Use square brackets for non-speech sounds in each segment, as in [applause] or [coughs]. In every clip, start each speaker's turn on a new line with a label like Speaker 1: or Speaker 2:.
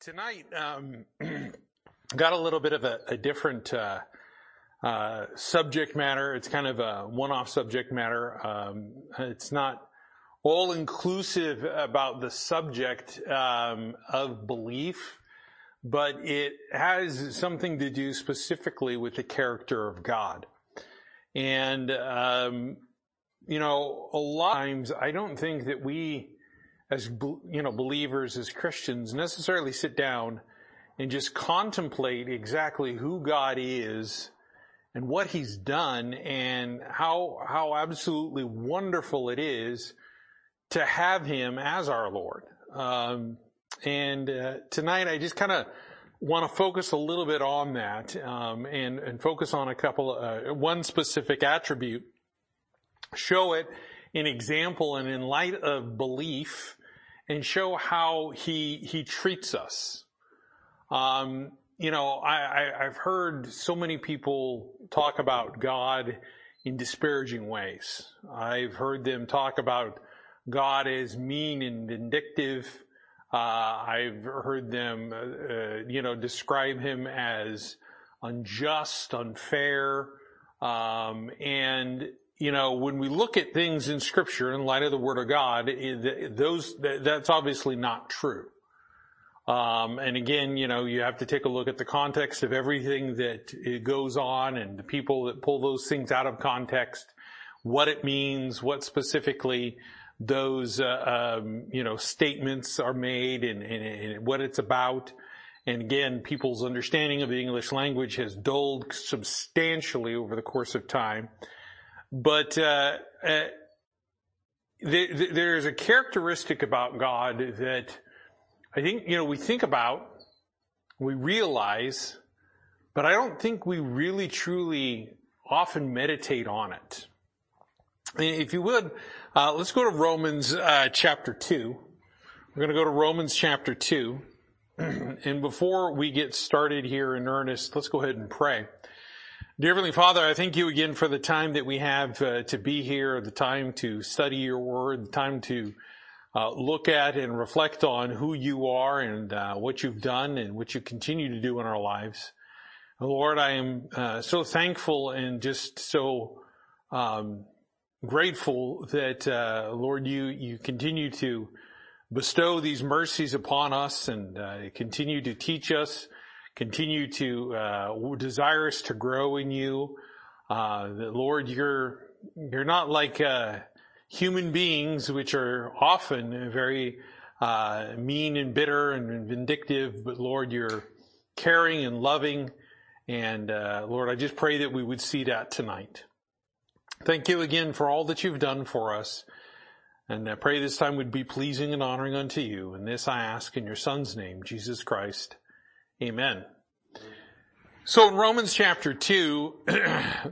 Speaker 1: tonight um, [clears throat] got a little bit of a, a different uh, uh, subject matter. It's kind of a one-off subject matter. Um, it's not all inclusive about the subject um, of belief, but it has something to do specifically with the character of God. And um, you know, a lot of times I don't think that we as, you know, believers, as Christians, necessarily sit down and just contemplate exactly who God is and what He's done and how, how absolutely wonderful it is to have Him as our Lord. Um, and uh, tonight I just kind of want to focus a little bit on that um, and, and focus on a couple, uh, one specific attribute, show it an example and in light of belief and show how he he treats us. Um, you know, I, I, have heard so many people talk about God in disparaging ways. I've heard them talk about God as mean and vindictive. Uh, I've heard them, uh, you know, describe him as unjust, unfair, um, and you know, when we look at things in scripture in light of the word of God, those, that's obviously not true. Um, and again, you know, you have to take a look at the context of everything that goes on and the people that pull those things out of context, what it means, what specifically those, uh, um, you know, statements are made and, and, and what it's about. And again, people's understanding of the English language has dulled substantially over the course of time. But uh, uh, there's a characteristic about God that I think you know we think about, we realize, but I don't think we really truly often meditate on it. If you would, uh, let's go to Romans uh, chapter two. We're going to go to Romans chapter two. [clears throat] and before we get started here in earnest, let's go ahead and pray. Dear Heavenly Father, I thank you again for the time that we have uh, to be here, the time to study your word, the time to uh, look at and reflect on who you are and uh, what you've done and what you continue to do in our lives. Lord, I am uh, so thankful and just so um, grateful that uh, Lord, you you continue to bestow these mercies upon us and uh, continue to teach us continue to uh, desire us to grow in you. Uh, Lord, you're you're not like uh, human beings, which are often very uh, mean and bitter and vindictive, but Lord, you're caring and loving. And uh, Lord, I just pray that we would see that tonight. Thank you again for all that you've done for us. And I pray this time would be pleasing and honoring unto you. And this I ask in your son's name, Jesus Christ. Amen. So in Romans chapter 2, [clears throat]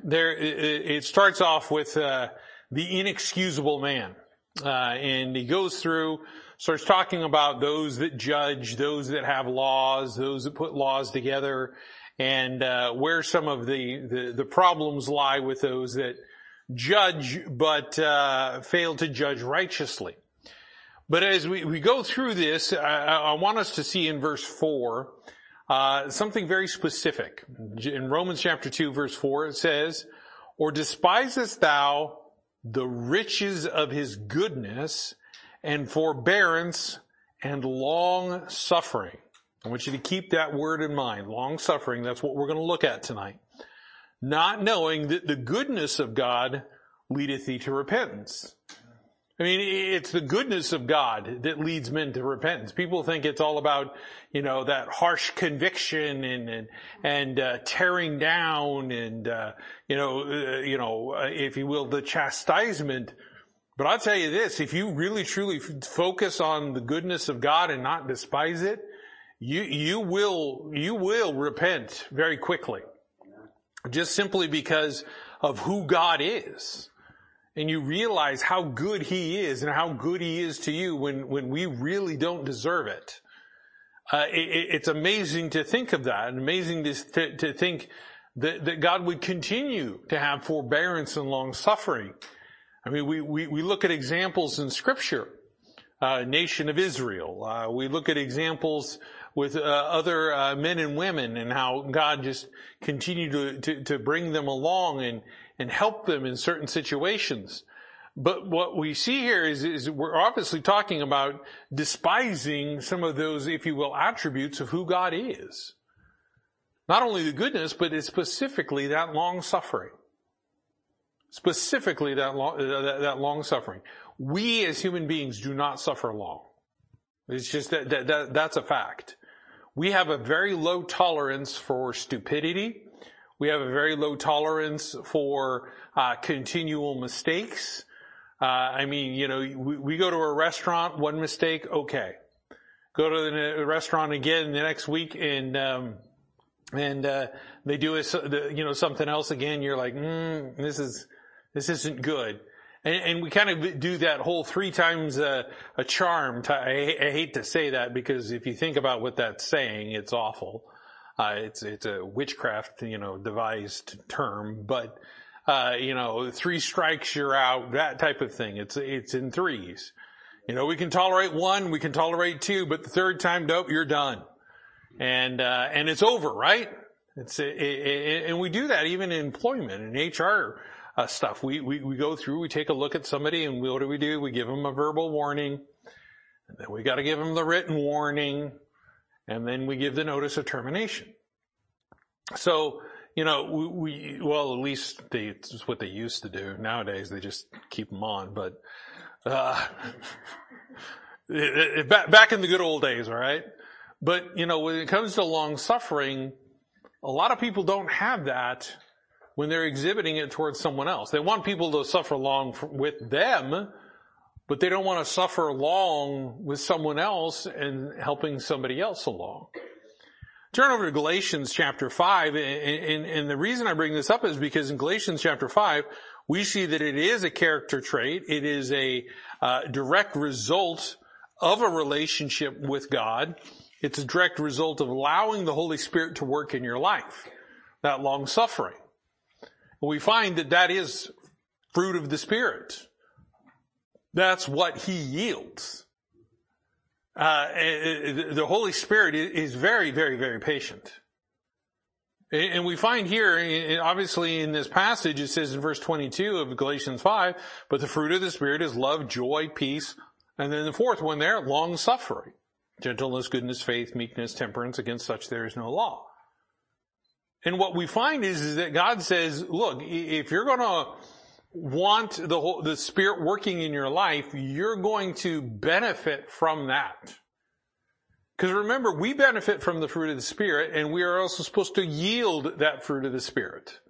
Speaker 1: there, it starts off with, uh, the inexcusable man. Uh, and he goes through, starts talking about those that judge, those that have laws, those that put laws together, and, uh, where some of the, the, the, problems lie with those that judge, but, uh, fail to judge righteously. But as we, we go through this, I, I want us to see in verse 4, uh, something very specific. In Romans chapter 2 verse 4 it says, or despisest thou the riches of his goodness and forbearance and long suffering. I want you to keep that word in mind. Long suffering, that's what we're going to look at tonight. Not knowing that the goodness of God leadeth thee to repentance. I mean, it's the goodness of God that leads men to repentance. People think it's all about, you know, that harsh conviction and and, and uh, tearing down and uh, you know, uh, you know, uh, if you will, the chastisement. But I'll tell you this: if you really truly focus on the goodness of God and not despise it, you you will you will repent very quickly, just simply because of who God is and you realize how good he is and how good he is to you when, when we really don't deserve it. Uh, it, it's amazing to think of that and amazing to, to, to think that, that, God would continue to have forbearance and long suffering. I mean, we, we, we look at examples in scripture, uh, nation of Israel. Uh, we look at examples with uh, other uh, men and women and how God just continued to, to, to bring them along and, and help them in certain situations. But what we see here is, is we're obviously talking about despising some of those, if you will, attributes of who God is. Not only the goodness, but it's specifically that long suffering. Specifically that long, that, that long suffering. We as human beings do not suffer long. It's just that, that, that that's a fact. We have a very low tolerance for stupidity. We have a very low tolerance for uh, continual mistakes. Uh, I mean, you know, we, go to a restaurant, one mistake, okay. Go to the restaurant again the next week and, um, and, uh, they do you know, something else again. You're like, mm, this is, this isn't good. And, we kind of do that whole three times a, charm. I hate to say that because if you think about what that's saying, it's awful. Uh, it's, it's a witchcraft, you know, devised term, but, uh, you know, three strikes, you're out, that type of thing. It's, it's in threes. You know, we can tolerate one, we can tolerate two, but the third time, nope, you're done. And, uh, and it's over, right? It's, it, it, and we do that even in employment and HR uh, stuff. We, we, we go through, we take a look at somebody and what do we do? We give them a verbal warning. And then we got to give them the written warning. And then we give the notice of termination. So, you know, we, we well, at least they, it's what they used to do. Nowadays, they just keep them on. But uh, it, it, back, back in the good old days, all right. But you know, when it comes to long suffering, a lot of people don't have that when they're exhibiting it towards someone else. They want people to suffer long with them, but they don't want to suffer long with someone else and helping somebody else along. Turn over to Galatians chapter 5, and, and, and, the reason I bring this up is because in Galatians chapter 5, we see that it is a character trait. It is a uh, direct result of a relationship with God. It's a direct result of allowing the Holy Spirit to work in your life. That long suffering. We find that that is fruit of the Spirit. That's what He yields. Uh, the Holy Spirit is very, very, very patient. And we find here, obviously in this passage, it says in verse 22 of Galatians 5, but the fruit of the Spirit is love, joy, peace, and then the fourth one there, long suffering. Gentleness, goodness, faith, meekness, temperance, against such there is no law. And what we find is, is that God says, look, if you're gonna want the whole, the Spirit working in your life, you're going to benefit from that. Because remember, we benefit from the fruit of the Spirit, and we are also supposed to yield that fruit of the Spirit.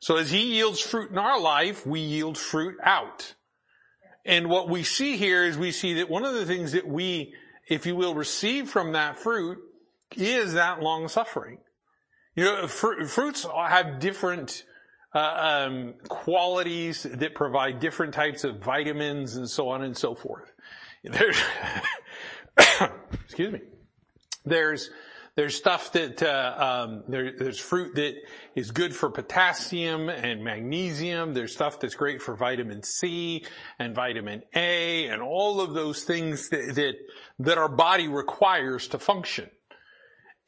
Speaker 1: So as He yields fruit in our life, we yield fruit out. And what we see here is we see that one of the things that we, if you will, receive from that fruit is that long suffering. You know, fr- fruits have different qualities that provide different types of vitamins and so on and so forth. There's, [coughs] excuse me. There's there's stuff that uh, um, there, there's fruit that is good for potassium and magnesium. There's stuff that's great for vitamin C and vitamin A and all of those things that that, that our body requires to function.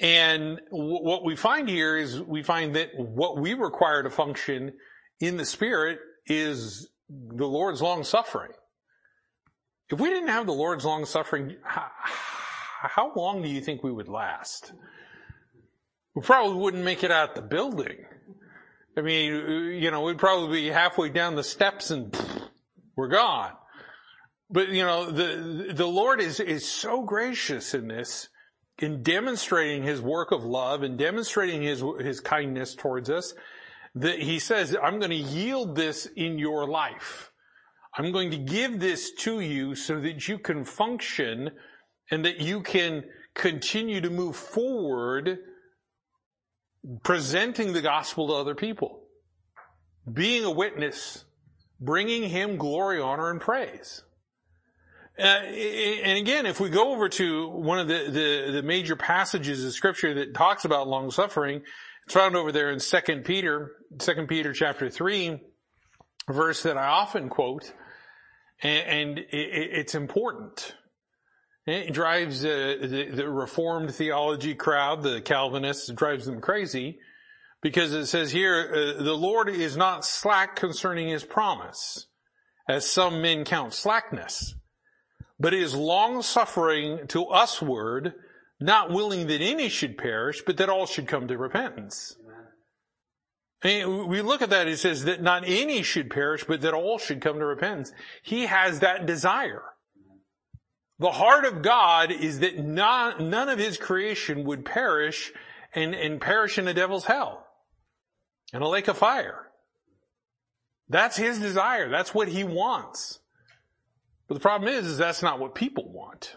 Speaker 1: And w- what we find here is we find that what we require to function in the spirit is the Lord's long suffering. If we didn't have the Lord's long suffering, how, how long do you think we would last? We probably wouldn't make it out the building. I mean, you know, we'd probably be halfway down the steps and we're gone. But you know, the the Lord is is so gracious in this in demonstrating his work of love and demonstrating his, his kindness towards us, that he says, I'm going to yield this in your life. I'm going to give this to you so that you can function and that you can continue to move forward presenting the gospel to other people, being a witness, bringing him glory, honor, and praise. Uh, and again, if we go over to one of the, the, the, major passages of scripture that talks about long suffering, it's found over there in 2 Peter, 2 Peter chapter 3, verse that I often quote, and, and it, it's important. It drives uh, the, the Reformed theology crowd, the Calvinists, drives them crazy because it says here, uh, the Lord is not slack concerning his promise, as some men count slackness, but is long suffering to usward, not willing that any should perish, but that all should come to repentance. And we look at that, it says that not any should perish, but that all should come to repentance. He has that desire. The heart of God is that not, none of his creation would perish and, and perish in the devil's hell and a lake of fire. That's his desire. That's what he wants. But the problem is, is that's not what people want.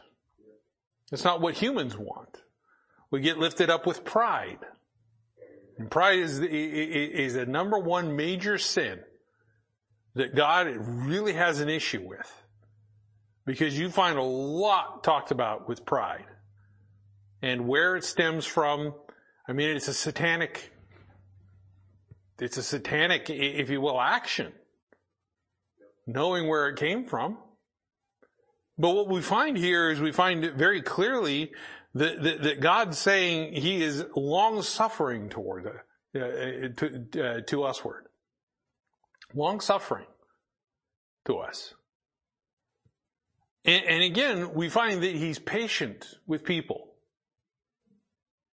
Speaker 1: It's not what humans want. We get lifted up with pride. And pride is, is a number one major sin that God really has an issue with because you find a lot talked about with pride and where it stems from. I mean, it's a satanic, it's a satanic, if you will, action, knowing where it came from. But what we find here is we find it very clearly that, that, that God's saying He is long suffering toward uh, uh, to, uh, to usward, long suffering to us. And, and again, we find that he's patient with people.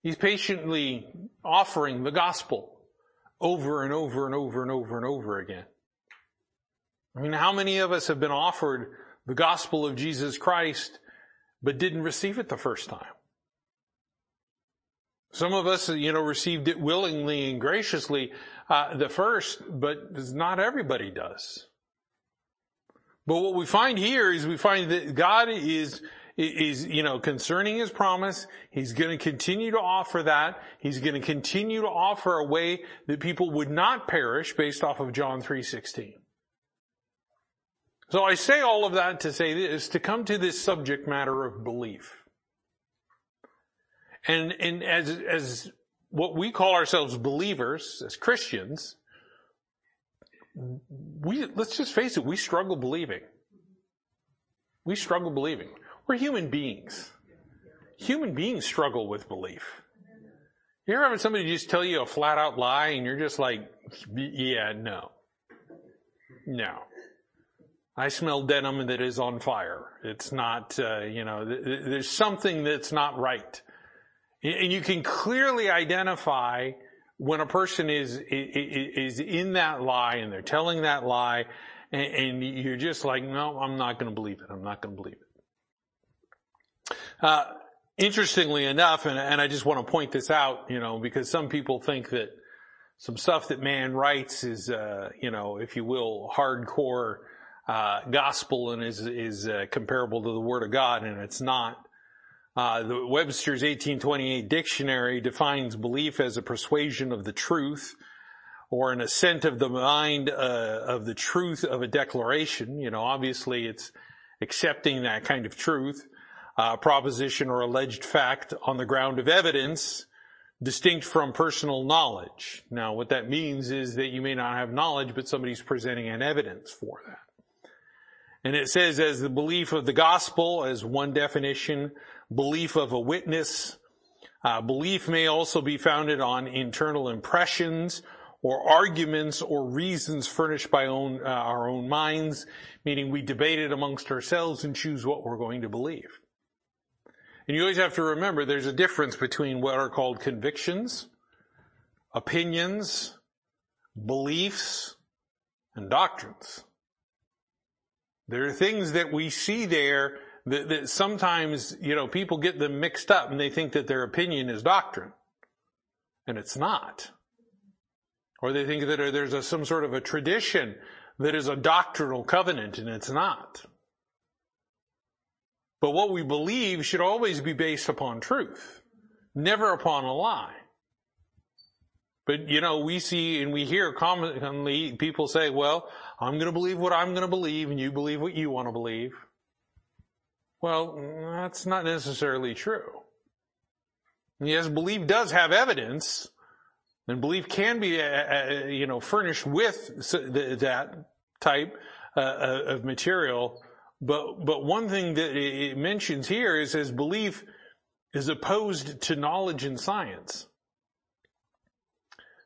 Speaker 1: He's patiently offering the gospel over and over and over and over and over again. I mean, how many of us have been offered the gospel of Jesus Christ but didn't receive it the first time? Some of us, you know, received it willingly and graciously uh, the first, but not everybody does. But what we find here is we find that God is, is, you know, concerning his promise, he's going to continue to offer that. He's going to continue to offer a way that people would not perish based off of John 3.16. So I say all of that to say this, to come to this subject matter of belief. And, and as, as what we call ourselves believers, as Christians, we, let's just face it, we struggle believing. We struggle believing. We're human beings. Human beings struggle with belief. You ever have somebody just tell you a flat out lie and you're just like, yeah, no. No. I smell denim that is on fire. It's not, uh, you know, th- there's something that's not right. And you can clearly identify when a person is, is in that lie and they're telling that lie and, and you're just like, no, I'm not going to believe it. I'm not going to believe it. Uh, interestingly enough, and, and I just want to point this out, you know, because some people think that some stuff that man writes is, uh, you know, if you will, hardcore uh, gospel and is is uh, comparable to the Word of God, and it's not. Uh, the Webster's 1828 dictionary defines belief as a persuasion of the truth or an assent of the mind uh, of the truth of a declaration. You know, obviously it's accepting that kind of truth, uh, proposition or alleged fact on the ground of evidence distinct from personal knowledge. Now, what that means is that you may not have knowledge, but somebody's presenting an evidence for that. And it says as the belief of the gospel as one definition, belief of a witness. Uh, belief may also be founded on internal impressions or arguments or reasons furnished by own, uh, our own minds, meaning we debate it amongst ourselves and choose what we're going to believe. And you always have to remember there's a difference between what are called convictions, opinions, beliefs, and doctrines. There are things that we see there that, that, sometimes, you know, people get them mixed up and they think that their opinion is doctrine. And it's not. Or they think that there's a, some sort of a tradition that is a doctrinal covenant and it's not. But what we believe should always be based upon truth, never upon a lie. But you know, we see and we hear commonly people say, well, I'm going to believe what I'm going to believe and you believe what you want to believe. Well, that's not necessarily true. Yes, belief does have evidence, and belief can be, uh, uh, you know, furnished with that type uh, of material, But, but one thing that it mentions here is as belief is opposed to knowledge and science.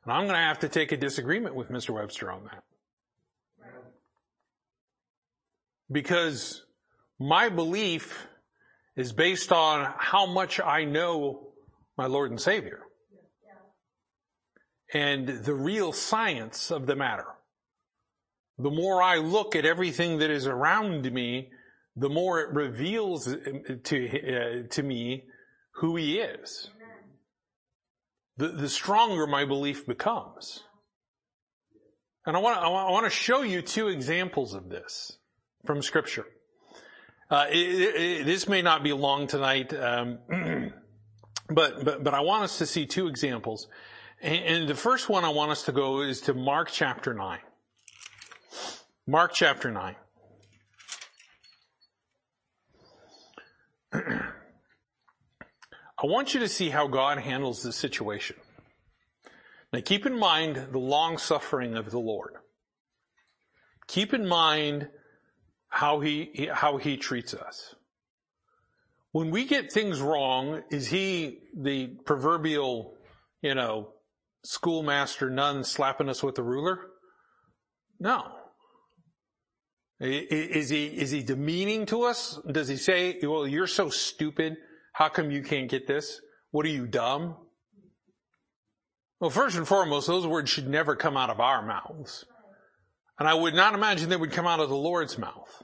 Speaker 1: And I'm going to have to take a disagreement with Mr. Webster on that. Because my belief is based on how much I know my Lord and Savior. And the real science of the matter. The more I look at everything that is around me, the more it reveals to, uh, to me who He is. The, the stronger my belief becomes. And I want, to, I want to show you two examples of this from scripture. Uh, it, it, this may not be long tonight, um, [clears throat] but, but, but I want us to see two examples. And, and the first one I want us to go is to Mark chapter 9. Mark chapter 9. I want you to see how God handles this situation. Now keep in mind the long suffering of the Lord. Keep in mind how he, how he treats us. When we get things wrong, is he the proverbial, you know, schoolmaster nun slapping us with a ruler? No. Is he, is he demeaning to us? Does he say, well, you're so stupid. How come you can't get this? What are you dumb? Well, first and foremost, those words should never come out of our mouths. And I would not imagine they would come out of the Lord's mouth.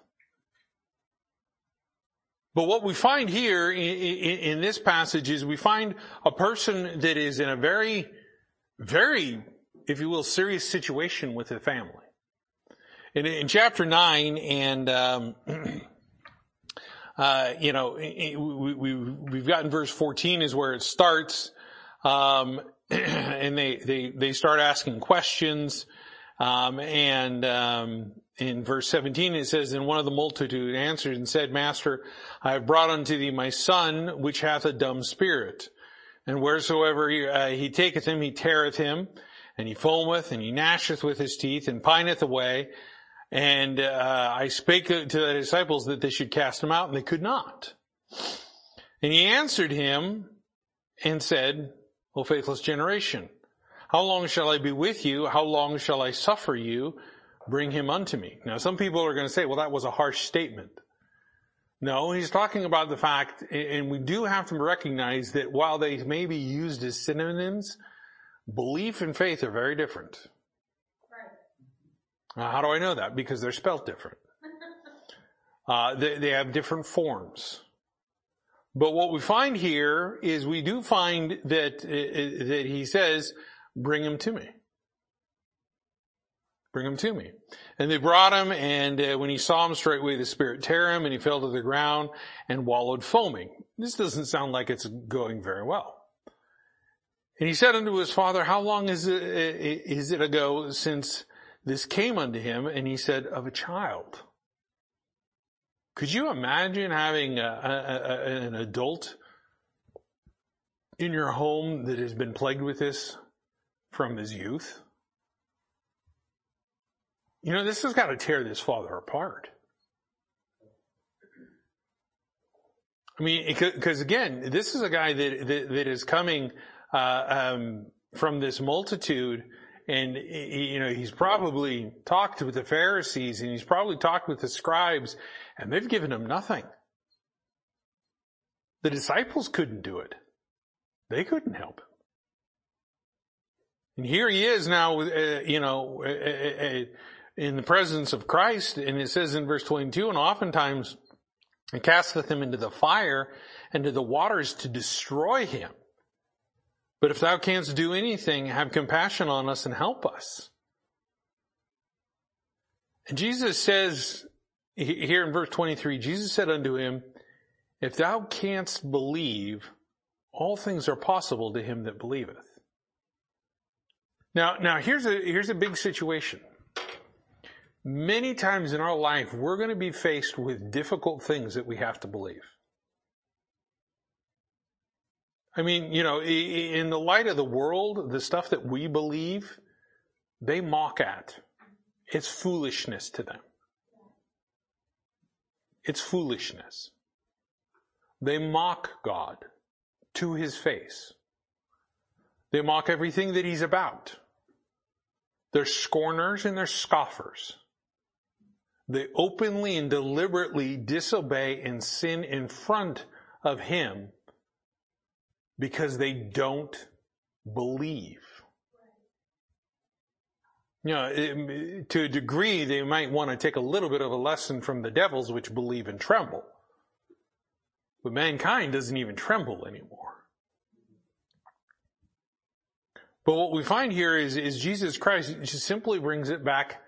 Speaker 1: But what we find here in, this passage is we find a person that is in a very, very, if you will, serious situation with a family. In, in chapter 9 and, um, [clears throat] uh, you know, we, we, we've gotten verse 14 is where it starts. Um, [clears throat] and they, they, they start asking questions. Um, and, um, in verse 17 it says, And one of the multitude answered and said, Master, I have brought unto thee my son, which hath a dumb spirit. And wheresoever he, uh, he taketh him, he teareth him, and he foameth, and he gnasheth with his teeth, and pineth away. And uh, I spake to the disciples that they should cast him out, and they could not. And he answered him and said, O faithless generation, how long shall I be with you? How long shall I suffer you? Bring him unto me. Now some people are going to say, well, that was a harsh statement. No, he's talking about the fact, and we do have to recognize that while they may be used as synonyms, belief and faith are very different. How do I know that? Because they're spelt different. [laughs] Uh, they, they have different forms. But what we find here is we do find that, uh, that he says, bring him to me. Bring him to me. And they brought him, and uh, when he saw him straightway, the spirit tear him, and he fell to the ground and wallowed foaming. This doesn't sound like it's going very well. And he said unto his father, How long is it, is it ago since this came unto him? And he said, Of a child. Could you imagine having a, a, a, an adult in your home that has been plagued with this from his youth? You know, this has got to tear this father apart. I mean, because again, this is a guy that that, that is coming uh, um, from this multitude, and you know he's probably talked with the Pharisees, and he's probably talked with the scribes, and they've given him nothing. The disciples couldn't do it; they couldn't help him. And here he is now, uh, you know, uh, uh, uh in the presence of Christ, and it says in verse 22, and oftentimes it casteth him into the fire and to the waters to destroy him. But if thou canst do anything, have compassion on us and help us. And Jesus says, here in verse 23, Jesus said unto him, If thou canst believe, all things are possible to him that believeth. Now, now here's a, here's a big situation. Many times in our life, we're going to be faced with difficult things that we have to believe. I mean, you know, in the light of the world, the stuff that we believe, they mock at. It's foolishness to them. it's foolishness. They mock God to his face. They mock everything that he's about. They're scorners and they're scoffers. They openly and deliberately disobey and sin in front of him because they don't believe. You know, to a degree, they might want to take a little bit of a lesson from the devils, which believe and tremble. But mankind doesn't even tremble anymore. But what we find here is, is Jesus Christ just simply brings it back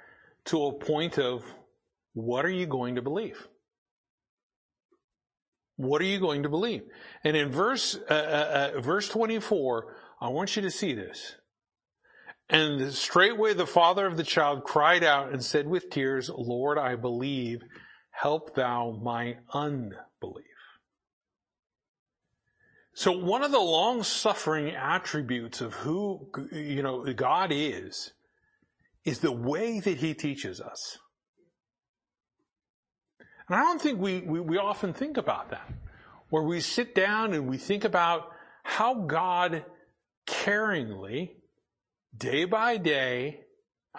Speaker 1: to a point of what are you going to believe? What are you going to believe? And in verse uh, uh, uh verse 24, I want you to see this. And straightway the father of the child cried out and said with tears, Lord, I believe, help thou my unbelief. So one of the long suffering attributes of who, you know, God is, is the way that he teaches us. And I don't think we, we, we often think about that, where we sit down and we think about how God caringly day by day,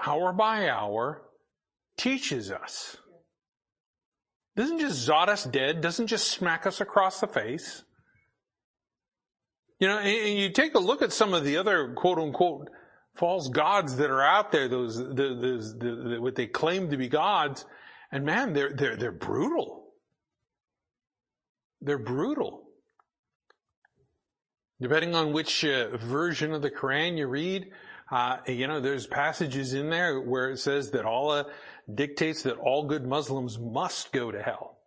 Speaker 1: hour by hour, teaches us. Doesn't just zot us dead, doesn't just smack us across the face. You know, and you take a look at some of the other quote unquote false gods that are out there, those, those, the, what they claim to be gods, and man, they're, they're, they're brutal. They're brutal. Depending on which uh, version of the Quran you read, uh, you know, there's passages in there where it says that Allah dictates that all good Muslims must go to hell.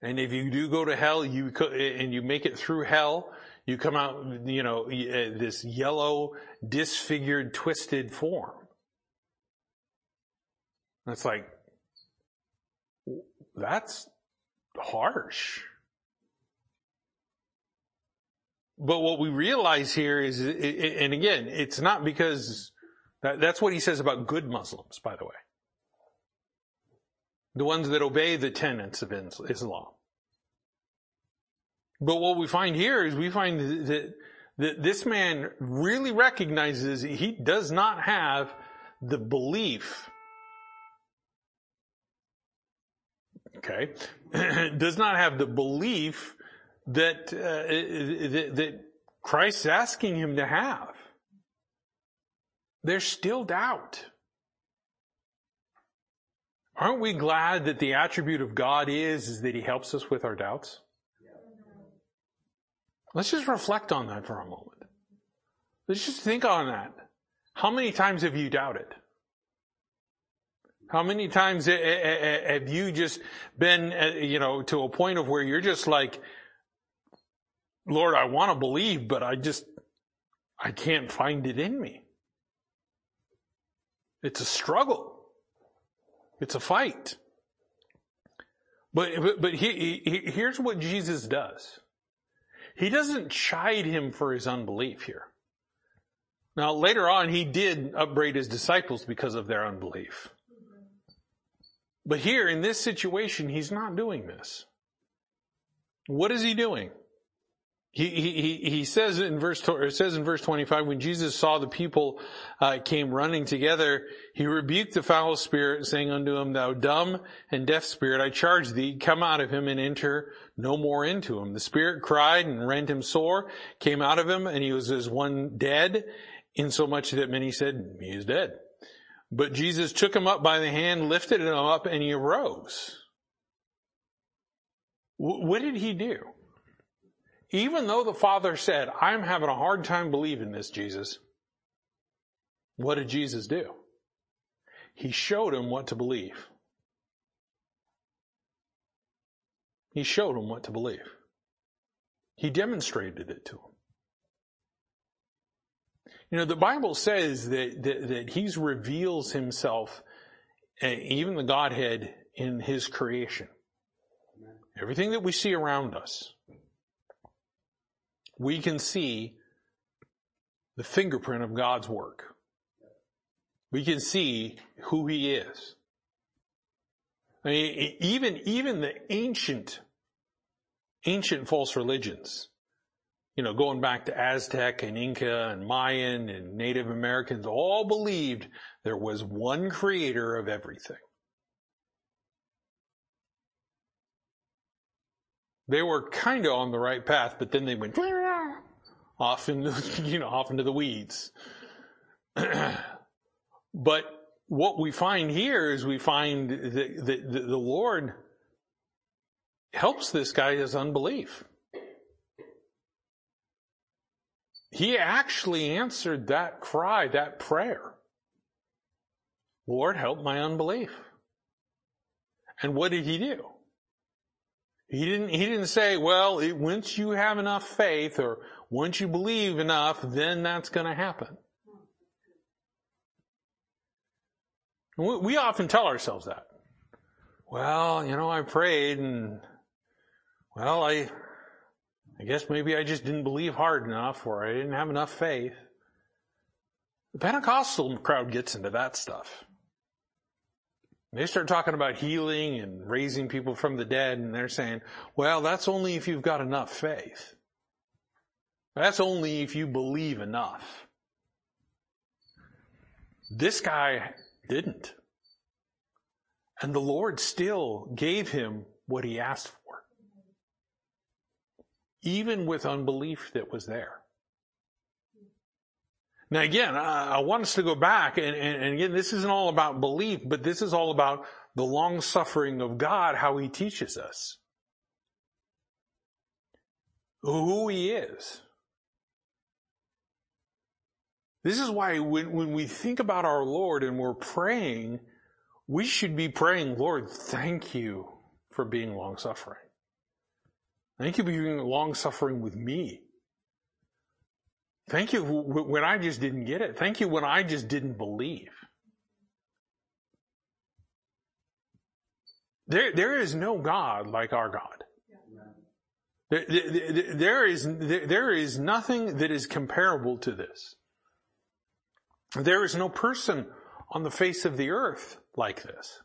Speaker 1: And if you do go to hell, you and you make it through hell, you come out, you know, uh, this yellow, disfigured, twisted form. It's like, that's harsh. But what we realize here is, and again, it's not because that's what he says about good Muslims, by the way. The ones that obey the tenets of Islam. But what we find here is we find that, that this man really recognizes he does not have the belief okay, [clears throat] does not have the belief that, uh, that, that Christ's asking him to have. There's still doubt. Aren't we glad that the attribute of God is, is that he helps us with our doubts? Let's just reflect on that for a moment. Let's just think on that. How many times have you doubted? How many times have you just been, uh, you know, to a point of where you're just like, Lord, I want to believe, but I just, I can't find it in me. It's a struggle. It's a fight. But, but, but he, he, here's what Jesus does. He doesn't chide him for his unbelief here. Now later on, he did upbraid his disciples because of their unbelief. But here in this situation, he's not doing this. What is he doing? He, he, he says in verse, it says in verse 25, when Jesus saw the people uh, came running together, he rebuked the foul spirit, saying unto him, thou dumb and deaf spirit, I charge thee, come out of him and enter no more into him. The spirit cried and rent him sore, came out of him, and he was as one dead, insomuch that many said, he is dead. But Jesus took him up by the hand, lifted him up, and he arose. what did he do? Even though the father said, I'm having a hard time believing this, Jesus, what did Jesus do? He showed him what to believe. He showed him what to believe. He demonstrated it to him. You know, the Bible says that, that, that he reveals himself, eh, even the Godhead, in his creation. Everything that we see around us we can see the fingerprint of God's work. We can see who He is. I mean, even, even the ancient, ancient false religions, you know, going back to Aztec and Inca and Mayan and Native Americans all believed there was one creator of everything. They were kind of on the right path, but then they went [laughs] off into, [laughs] you know, off into the weeds. [clears throat] but what we find here is we find that, that the Lord helps this guy his unbelief. He actually answered that cry, that prayer. Lord, help my unbelief. And what did he do? He didn't, he didn't say, well, it, once you have enough faith or once you believe enough, then that's going to happen. We, we often tell ourselves that. Well, you know, I prayed and, well, I, I guess maybe I just didn't believe hard enough or I didn't have enough faith. The Pentecostal crowd gets into that stuff. They start talking about healing and raising people from the dead and they're saying, well, that's only if you've got enough faith. That's only if you believe enough. This guy didn't. And the Lord still gave him what he asked for even with unbelief that was there. Now again, I, want us to go back and, and, and again, this isn't all about belief, but this is all about the long suffering of God, how he teaches us. Who he is. This is why when, when we think about our Lord and we're praying, we should be praying, Lord, thank you for being long suffering. Thank you for being long suffering with me. Thank you when I just didn't get it. Thank you when I just didn't believe. There, there is no God like our God. There, there, there is, there is nothing that is comparable to this. There is no person on the face of the earth like this.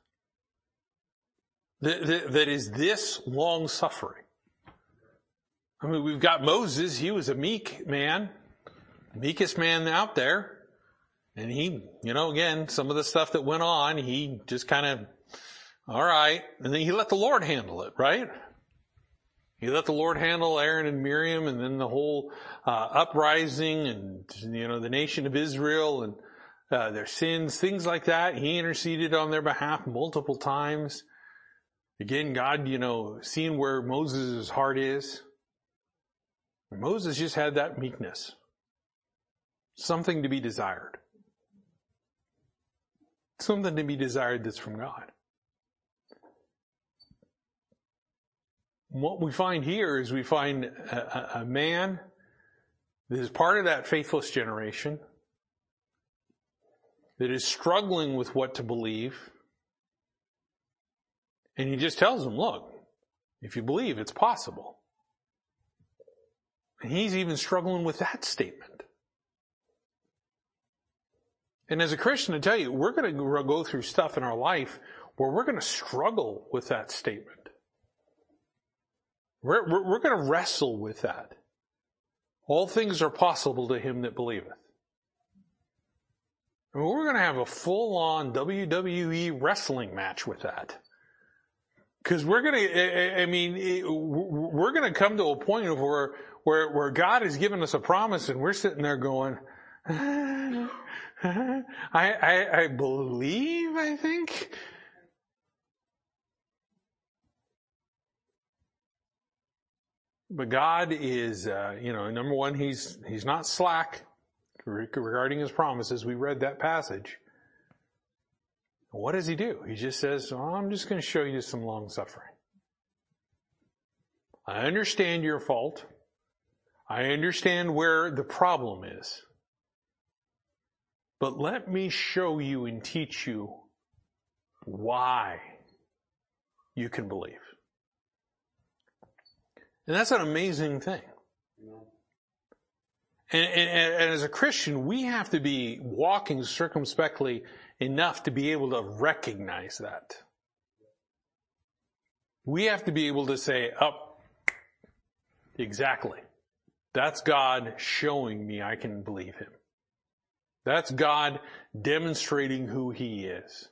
Speaker 1: That, that, that is this long suffering. I mean, we've got Moses. He was a meek man, meekest man out there. And he, you know, again, some of the stuff that went on, he just kind of, all right. And then he let the Lord handle it, right? He let the Lord handle Aaron and Miriam and then the whole uh, uprising and, you know, the nation of Israel and uh, their sins, things like that. He interceded on their behalf multiple times. Again, God, you know, seeing where Moses' heart is, Moses just had that meekness. Something to be desired. Something to be desired that's from God. What we find here is we find a, a man that is part of that faithless generation that is struggling with what to believe. And he just tells them, look, if you believe, it's possible. And he's even struggling with that statement. And as a Christian, I tell you, we're going to go through stuff in our life where we're going to struggle with that statement. We're, we're, we're going to wrestle with that. All things are possible to him that believeth. And we're going to have a full on WWE wrestling match with that. Cause we're going to, I mean, we're going to come to a point of where where, where God has given us a promise and we're sitting there going, [sighs] I, I, I believe, I think. But God is, uh, you know, number one, He's, He's not slack regarding His promises. We read that passage. What does He do? He just says, I'm just going to show you some long suffering. I understand your fault. I understand where the problem is. But let me show you and teach you why you can believe. And that's an amazing thing. And, and, and, as a Christian, we have to be walking circumspectly enough to be able to recognize that. We have to be able to say, up, oh, exactly. That's God showing me I can believe him. That's God demonstrating who he is.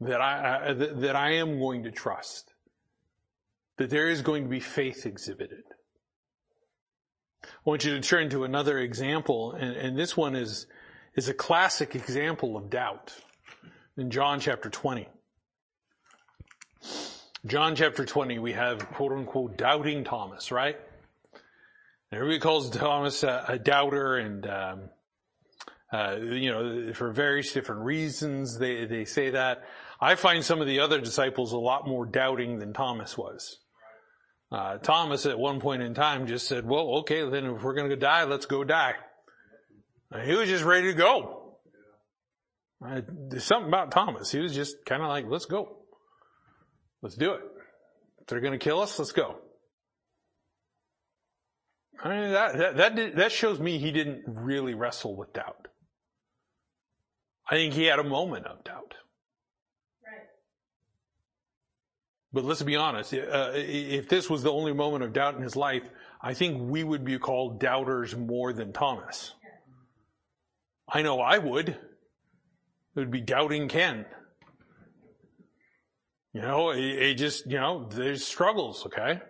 Speaker 1: That I, uh, that I am going to trust. That there is going to be faith exhibited. I want you to turn to another example, and, and this one is, is a classic example of doubt in John chapter 20. John chapter 20, we have quote unquote doubting Thomas, right? Everybody calls Thomas a, a doubter and, um, uh, you know, for various different reasons they, they say that. I find some of the other disciples a lot more doubting than Thomas was. Uh, Thomas at one point in time just said, well, okay, then if we're going to die, let's go die. he was just ready to go. Uh, there's something about Thomas. He was just kind of like, let's go. Let's do it. If they're going to kill us, let's go. I mean, that, that, that, that shows me he didn't really wrestle with doubt. I think he had a moment of doubt. Right. But let's be honest, uh, if this was the only moment of doubt in his life, I think we would be called doubters more than Thomas. I know I would. It would be doubting Ken. You know, it, it just, you know, there's struggles, okay?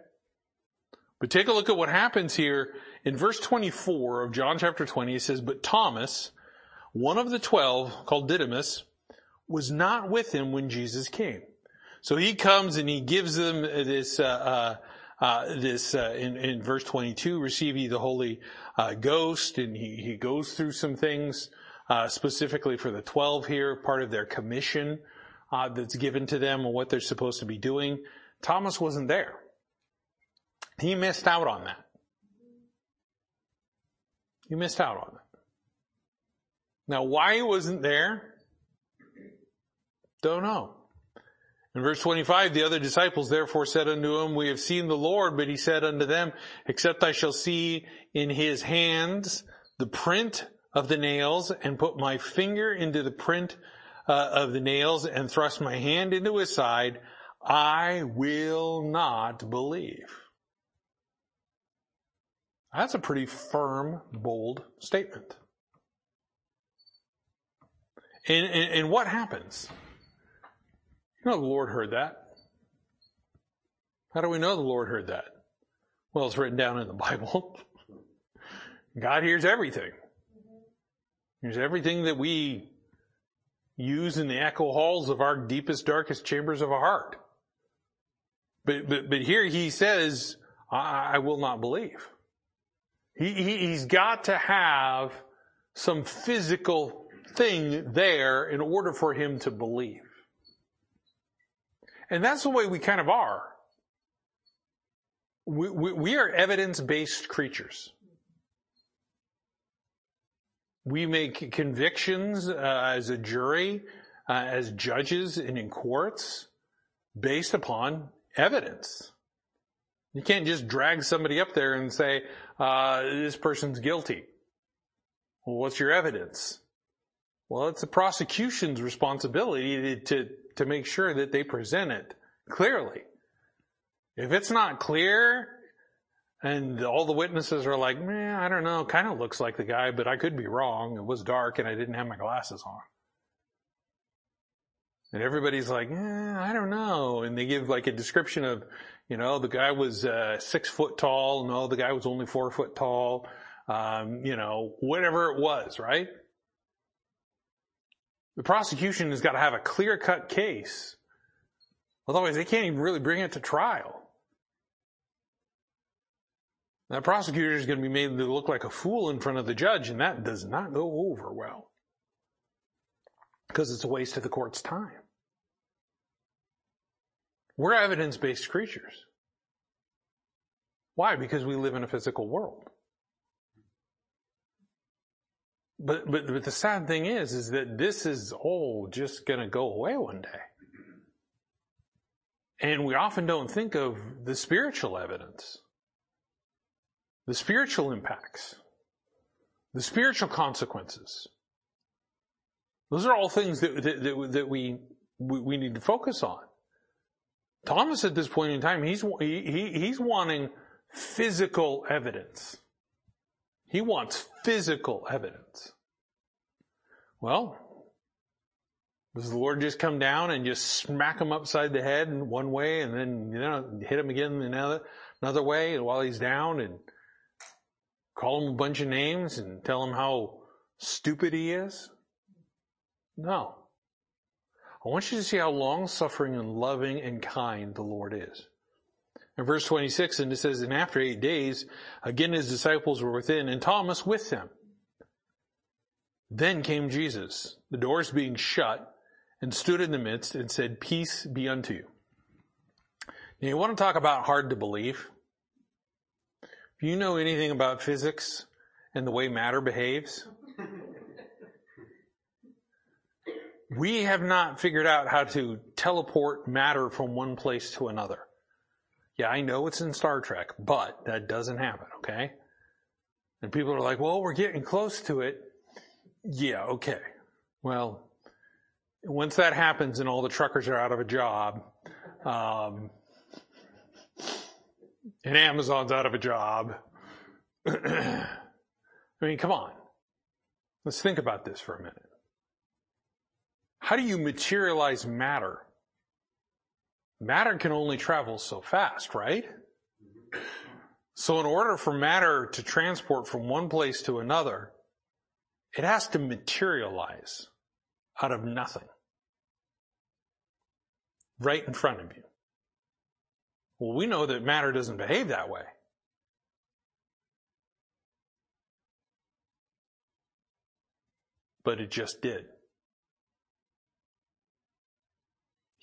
Speaker 1: But take a look at what happens here in verse 24 of John chapter 20. It says, but Thomas, one of the twelve called Didymus, was not with him when Jesus came. So he comes and he gives them this, uh, uh, uh, this uh, in, in, verse 22, receive ye the Holy uh, Ghost, and he, he goes through some things uh, specifically for the 12 here, part of their commission that's given to them and what they're supposed to be doing. Thomas wasn't there. He missed out on that. He missed out on it. Now why he wasn't there, don't know. In verse 25, the other disciples therefore said unto him, We have seen the Lord, but he said unto them, Except I shall see in his hands the print of the nails, and put my finger into the print uh, of the nails, and thrust my hand into his side, I will not believe. That's a pretty firm, bold statement. And, and, and what happens? You know the Lord heard that. How do we know the Lord heard that? Well, it's written down in the [laughs] Bible. God hears everything. Hears everything that we use in the echo halls of our deepest, darkest chambers of our heart. But, but, but here he says, I, I will not believe. He, he, he's got to have some physical thing there in order for him to believe. And that's the way we kind of are. We, we, we are evidence-based creatures. We make convictions uh, as a jury, uh, as judges and in courts based upon evidence. You can't just drag somebody up there and say, uh, this person's guilty. Well, what's your evidence? Well, it's the prosecution's responsibility to, to make sure that they present it clearly. If it's not clear and all the witnesses are like, man, I don't know, kind of looks like the guy, but I could be wrong. It was dark and I didn't have my glasses on. And everybody's like, eh, I don't know. And they give like a description of, you know, the guy was uh, six foot tall. No, the guy was only four foot tall. Um, you know, whatever it was, right? The prosecution has got to have a clear cut case. Otherwise, they can't even really bring it to trial. That prosecutor is going to be made to look like a fool in front of the judge, and that does not go over well. Because it's a waste of the court's time. We're evidence based creatures. Why? Because we live in a physical world. But, but, but the sad thing is, is that this is all just gonna go away one day. And we often don't think of the spiritual evidence, the spiritual impacts, the spiritual consequences. Those are all things that, that, that, that we, we need to focus on. Thomas at this point in time, he's, he, he's wanting physical evidence. He wants physical evidence. Well, does the Lord just come down and just smack him upside the head in one way and then, you know, hit him again another, another way while he's down and call him a bunch of names and tell him how stupid he is? No. I want you to see how long suffering and loving and kind the Lord is. In verse 26, and it says, and after eight days, again his disciples were within and Thomas with them. Then came Jesus, the doors being shut, and stood in the midst and said, peace be unto you. Now you want to talk about hard to believe? If you know anything about physics and the way matter behaves, we have not figured out how to teleport matter from one place to another. Yeah, I know it's in Star Trek, but that doesn't happen, okay? And people are like, well, we're getting close to it. Yeah, okay. Well, once that happens and all the truckers are out of a job, um, and Amazon's out of a job, [clears throat] I mean, come on. Let's think about this for a minute. How do you materialize matter? Matter can only travel so fast, right? So in order for matter to transport from one place to another, it has to materialize out of nothing. Right in front of you. Well, we know that matter doesn't behave that way. But it just did.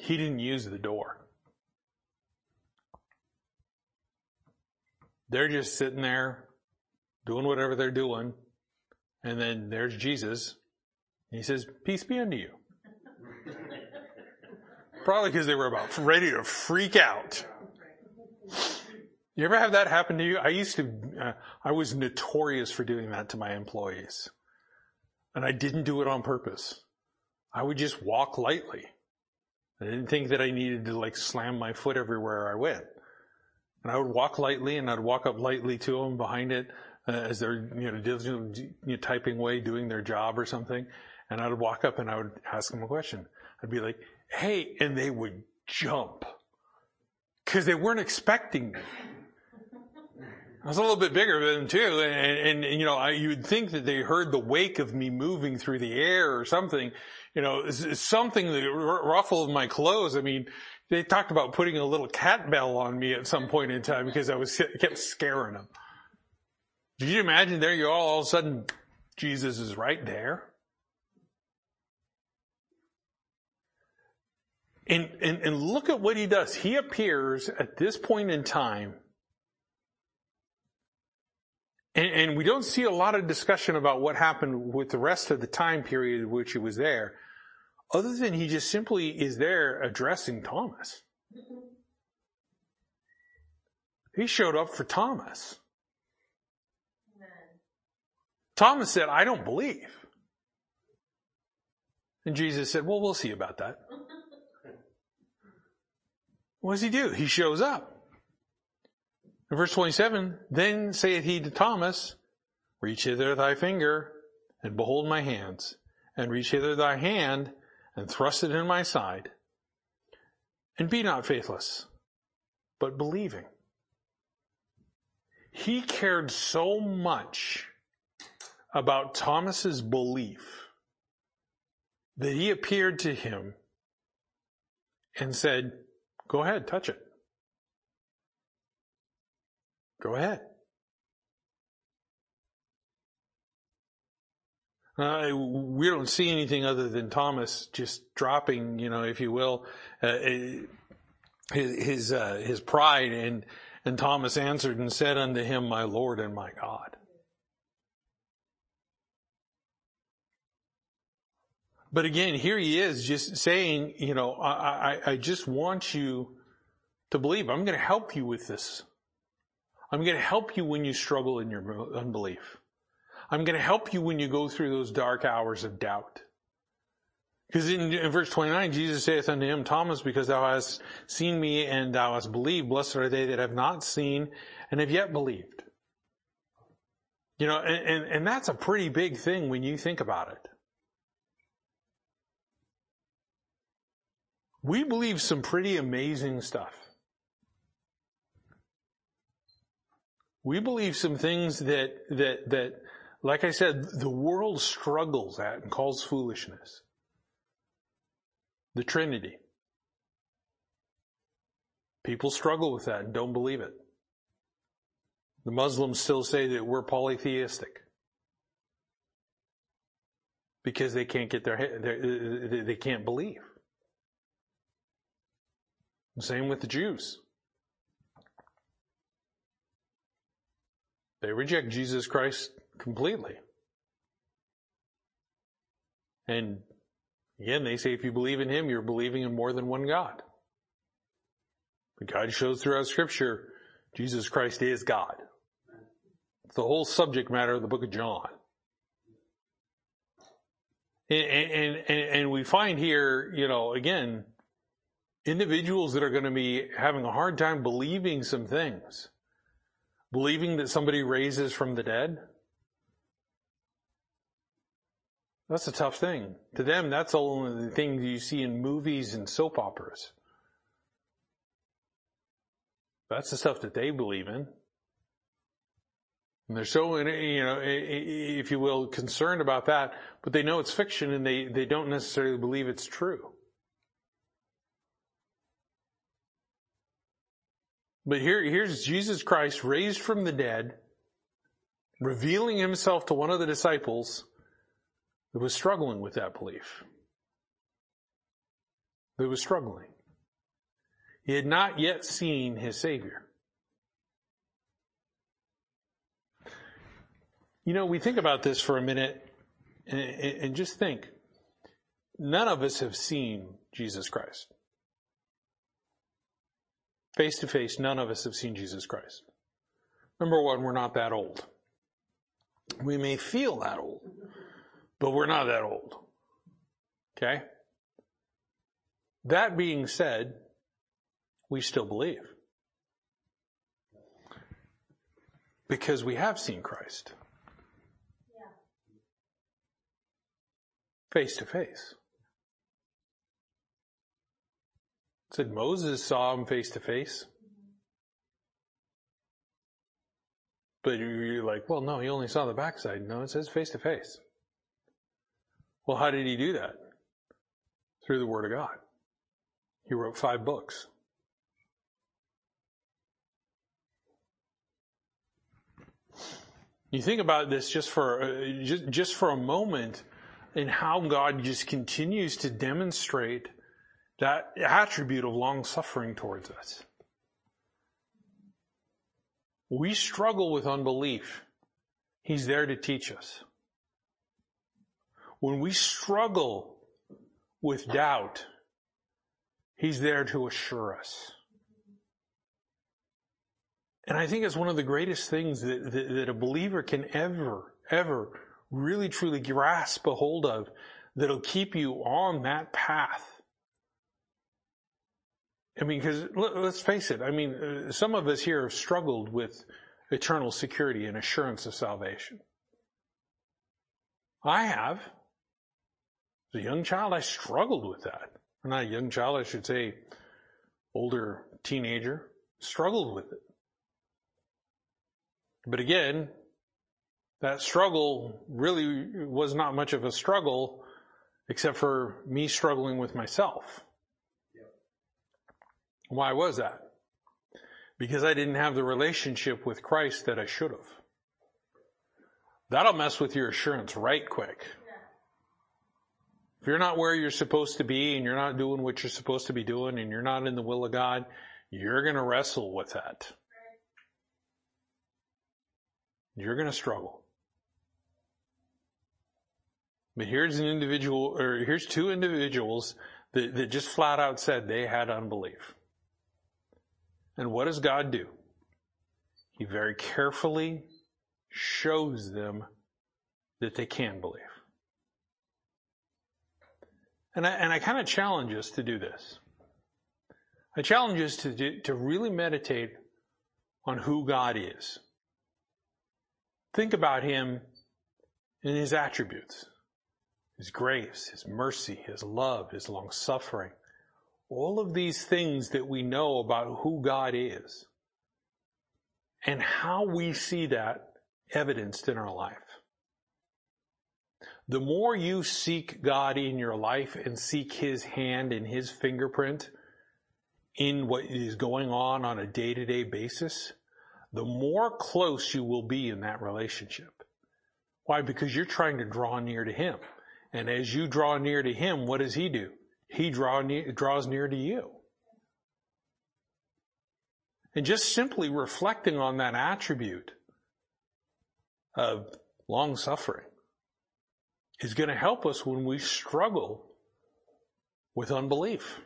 Speaker 1: He didn't use the door. They're just sitting there doing whatever they're doing. And then there's Jesus. he says, peace be unto you. [laughs] Probably because they were about ready to freak out. You ever have that happen to you? I used to, uh, I was notorious for doing that to my employees. And I didn't do it on purpose. I would just walk lightly. I didn't think that I needed to like slam my foot everywhere I went. And I would walk lightly and I'd walk up lightly to them behind it uh, as they're, you know, you know, typing away, doing their job or something. And I would walk up and I would ask them a question. I'd be like, hey, and they would jump because they weren't expecting me. I was a little bit bigger than them too, and, and you know, I, you'd think that they heard the wake of me moving through the air or something, you know, something that ruffled my clothes. I mean, they talked about putting a little cat bell on me at some point in time because I was kept scaring them. Did you imagine there you are all of a sudden Jesus is right there? And, and, and look at what he does. He appears at this point in time and, and, we don't see a lot of discussion about what happened with the rest of the time period in which he was there, other than he just simply is there addressing Thomas. He showed up for Thomas. Thomas said, I don't believe. And Jesus said, well, we'll see about that. what does he do? He shows up. In verse 27, then saith he to Thomas, reach hither thy finger and behold my hands and reach hither thy hand and thrust it in my side and be not faithless, but believing. He cared so much about Thomas's belief that he appeared to him and said, go ahead, touch it. Go ahead. Uh, we don't see anything other than Thomas just dropping, you know, if you will, uh, his his, uh, his pride, and and Thomas answered and said unto him, "My Lord and my God." But again, here he is just saying, you know, I, I, I just want you to believe. I'm going to help you with this. I'm going to help you when you struggle in your unbelief. I'm going to help you when you go through those dark hours of doubt. Because in, in, verse 29, Jesus saith unto him, Thomas, because thou hast seen me and thou hast believed, blessed are they that have not seen and have yet believed. You know, and, and, and that's a pretty big thing when you think about it. We believe some pretty amazing stuff. We believe some things that, that, that, like I said, the world struggles at and calls foolishness. The Trinity. People struggle with that and don't believe it. The Muslims still say that we're polytheistic because they can't get their head, they can't believe. Same with the Jews. They reject Jesus Christ completely. And again, they say if you believe in Him, you're believing in more than one God. But God shows throughout scripture, Jesus Christ is God. It's the whole subject matter of the book of John. And, and, and, and we find here, you know, again, individuals that are going to be having a hard time believing some things. Believing that somebody raises from the dead. That's a tough thing. To them, that's only the things you see in movies and soap operas. That's the stuff that they believe in. And they're so, you know, if you will, concerned about that, but they know it's fiction and they, they don't necessarily believe it's true. But here, here's Jesus Christ raised from the dead, revealing himself to one of the disciples that was struggling with that belief. That was struggling. He had not yet seen his Savior. You know, we think about this for a minute and, and just think. None of us have seen Jesus Christ. Face to face, none of us have seen Jesus Christ. Number one, we're not that old. We may feel that old, but we're not that old. Okay? That being said, we still believe. Because we have seen Christ. Face to face. Said Moses saw him face to face. But you're like, well, no, he only saw the backside. No, it says face to face. Well, how did he do that? Through the Word of God. He wrote five books. You think about this just for uh, just, just for a moment, and how God just continues to demonstrate that attribute of long suffering towards us. We struggle with unbelief. He's there to teach us. When we struggle with doubt, He's there to assure us. And I think it's one of the greatest things that, that, that, a believer can ever, ever really truly grasp a hold of that'll keep you on that path I mean, because let's face it. I mean, uh, some of us here have struggled with eternal security and assurance of salvation. I have. As a young child, I struggled with that. not a young child, I should say, older teenager, struggled with it. But again, that struggle really was not much of a struggle except for me struggling with myself. Why was that? Because I didn't have the relationship with Christ that I should have. That'll mess with your assurance right quick. If you're not where you're supposed to be and you're not doing what you're supposed to be doing and you're not in the will of God, you're going to wrestle with that. You're going to struggle. But here's an individual, or here's two individuals that, that just flat out said they had unbelief. And what does God do? He very carefully shows them that they can believe. And I, and I kind of challenge us to do this. I challenge us to, do, to really meditate on who God is. Think about Him in His attributes. His grace, His mercy, His love, His long suffering. All of these things that we know about who God is and how we see that evidenced in our life. The more you seek God in your life and seek His hand and His fingerprint in what is going on on a day to day basis, the more close you will be in that relationship. Why? Because you're trying to draw near to Him. And as you draw near to Him, what does He do? He draw draws near to you. And just simply reflecting on that attribute of long suffering is going to help us when we struggle with unbelief.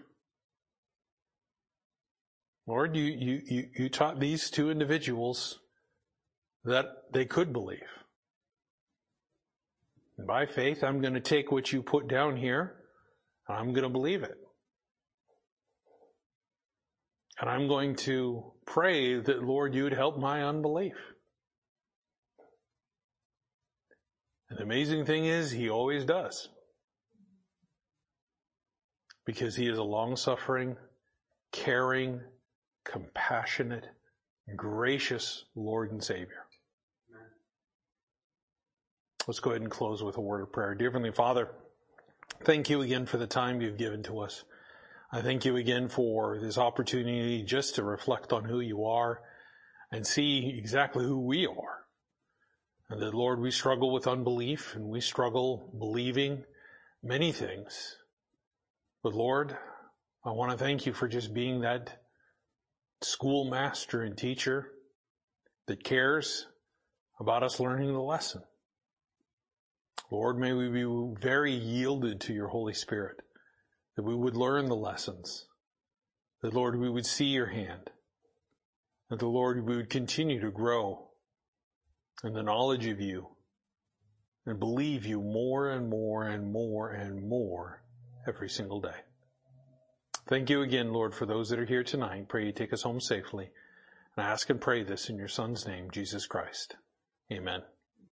Speaker 1: Lord, you, you, you, you taught these two individuals that they could believe. And by faith, I'm going to take what you put down here, I'm going to believe it. And I'm going to pray that, Lord, you'd help my unbelief. And the amazing thing is, he always does. Because he is a long suffering, caring, compassionate, gracious Lord and Savior. Let's go ahead and close with a word of prayer. Dear Heavenly Father, thank you again for the time you've given to us. I thank you again for this opportunity just to reflect on who you are and see exactly who we are. And that, Lord, we struggle with unbelief and we struggle believing many things. But Lord, I want to thank you for just being that schoolmaster and teacher that cares about us learning the lesson. Lord, may we be very yielded to your Holy Spirit, that we would learn the lessons, that Lord, we would see your hand, that the Lord, we would continue to grow in the knowledge of you and believe you more and more and more and more every single day. Thank you again, Lord, for those that are here tonight. Pray you take us home safely. And I ask and pray this in your Son's name, Jesus Christ. Amen.